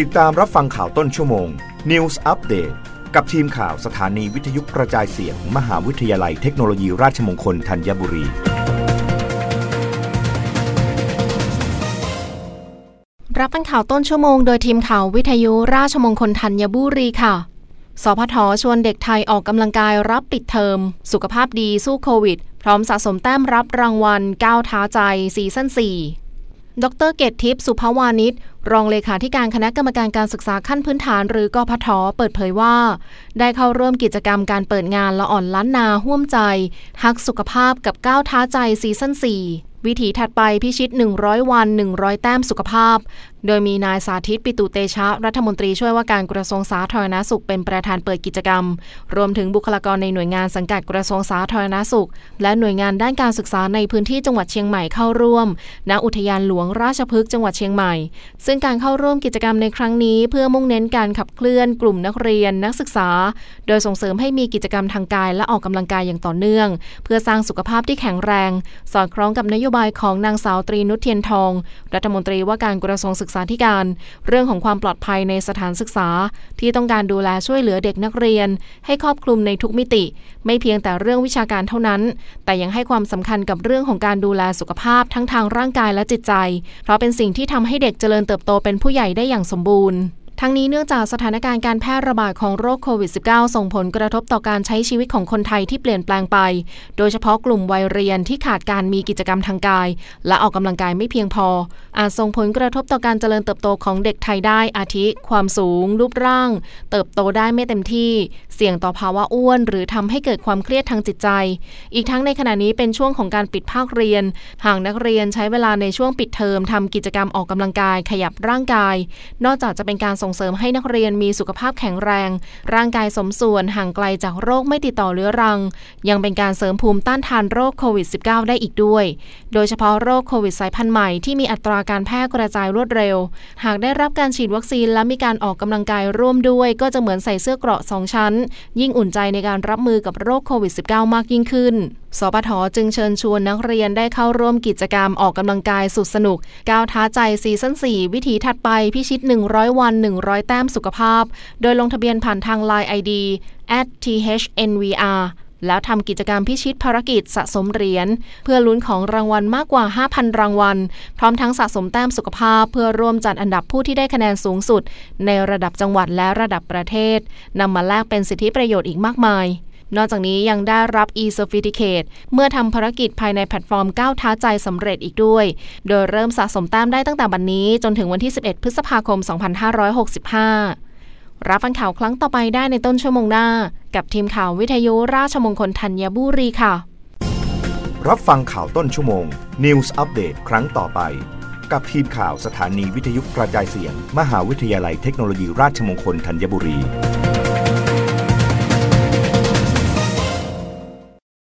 ติดตามรับฟังข่าวต้นชั่วโมง News Update กับทีมข่าวสถานีวิทยุกระจายเสียงมมหาวิทยาลัยเทคโนโลยีราชมงคลธัญบุรี รับฟังข่าวต้นชั่วโมงโดยทีมข่าววิทยุราชมงคลธัญบุรีค่ะ สพทชวนเด็กไทยออกกำลังกายรับปิดเทอม สุขภาพดีสู้โควิด พร้อมสะสมแต้มรับรางวัลก้าวท้าใจseason 4 ดร.เกศทิพย์สุภาวานิชรองเลขาธิการคณะกรรมการการศึกษาขั้นพื้นฐานหรือกพฐ.เปิดเผยว่า ได้เข้าร่วมกิจกรรมการเปิดงานละอ่อนล้านนาห่วมใจฮักสุขภาพกับก้าวท้าใจ season 4 วิถีถัดไปพิชิต 100 วัน 100 แต้มสุขภาพ โดยมีนายสาธิตปิตุเตชะ รัฐมนตรีช่วยว่าการกระทรวงสาธารณสุขเป็นประธานเปิดกิจกรรม รวมถึงบุคลากรในหน่วยงานสังกัดกระทรวงสาธารณสุข และหน่วยงานด้านการศึกษาในพื้นที่จังหวัดเชียงใหม่เข้าร่วม ณ อุทยานหลวงราชพฤกษ์จังหวัดเชียงใหม่ ซึ่งการเข้าร่วมกิจกรรมในครั้งนี้ เพื่อมุ่งเน้นการขับเคลื่อนกลุ่มนักเรียน นักศึกษา โดยส่งเสริมให้มีกิจกรรมทางกายและออกกำลังกายอย่างต่อเนื่อง เพื่อสร้างสุขภาพที่แข็งแรง สอดคล้องกับนโยบายของนางสาวตรีนุชเทียนทอง รัฐมนตรีว่าการกระทรวงศึกษาธิการ เรื่องของความปลอดภัยในสถานศึกษา ที่ต้องการดูแลช่วยเหลือเด็กนักเรียน ให้ครอบคลุมในทุกมิติ ไม่เพียงแต่เรื่องวิชาการเท่านั้น แต่ยังให้ความสำคัญกับเรื่องของการดูแลสุขภาพทั้งทางร่างกายและจิตใจ เพราะเป็นสิ่งที่ทำให้เด็กเจริญเติบโตเป็นผู้ใหญ่ได้อย่างสมบูรณ์ ทั้งนี้เนื่องจากสถานการณ์การแพร่ระบาดของโรคโควิด -19 ส่งผลกระทบต่อการใช้ชีวิตของคนไทยที่เปลี่ยนแปลงไป โดยเฉพาะกลุ่มวัยเรียนที่ขาดการมีกิจกรรมทางกาย และออกกำลังกายไม่เพียงพอ อาจส่งผลกระทบต่อการเจริญเติบโตของเด็กไทยได้อาทิ ความสูง รูปร่าง เติบโตได้ไม่เต็มที่ เสี่ยงต่อภาวะอ้วน หรือทำให้เกิดความเครียดทางจิตใจ อีกทั้งในขณะนี้เป็นช่วงของการปิดภาคเรียน หากนักเรียนใช้เวลาในช่วงปิดเทอมทำกิจกรรมออกกำลังกายขยับร่างกาย นอกจากจะเป็นการส่งเสริมให้นักเรียนมีสุขภาพแข็งแรง ร่างกายสมส่วนห่างไกลจากโรคไม่ติดต่อเรื้อรัง ยังเป็นการเสริมภูมิต้านทานโรคโควิด -19 ได้อีกด้วย โดยเฉพาะโรคโควิดสายพันธุ์ใหม่ที่มีอัตราการแพร่กระจายรวดเร็ว หากได้รับการฉีดวัคซีนและมีการออกกำลังกายร่วมด้วย ก็จะเหมือนใส่เสื้อเกราะสองชั้น ยิ่งอุ่นใจในการรับมือกับโรคโควิด -19 มากยิ่งขึ้น สปทจึงเชิญชวนนักเรียนได้เข้าร่วมกิจกรรมออกกำลังกายสุดสนุก ก้าวท้าใจซีซั่น4 วิถีถัดไปพิชิต 100 วัน 100 แต้มสุขภาพ โดยลงทะเบียนผ่านทาง Line ID @thnvr แล้วทำกิจกรรมพิชิตภารกิจสะสมเหรียญเพื่อลุ้นของรางวัลมากกว่า 5,000 รางวัล พร้อมทั้งสะสมแต้มสุขภาพ เพื่อร่วมจัดอันดับผู้ที่ได้คะแนนสูงสุด ในระดับจังหวัดและระดับประเทศนำมาแลกเป็นสิทธิประโยชน์อีกมากมาย นอกจากนี้ยังได้รับ e-certificate เมื่อทำภารกิจภายในแพลตฟอร์มก้าวท้าใจสำเร็จอีกด้วย โดยเริ่มสะสมแต้มได้ตั้งแต่บันนี้ จนถึงวันที่ 11 พฤษภาคม 2565 รับฟังข่าวครั้งต่อไปได้ในต้นชั่วโมงหน้า กับทีมข่าววิทยุราชมงคลธัญบุรีค่ะ รับฟังข่าวต้นชั่วโมง News อัปเดตครั้งต่อไป กับทีมข่าวสถานีวิทยุกระจายเสียง มหาวิทยาลัยเทคโนโลยีราชมงคลธัญบุรี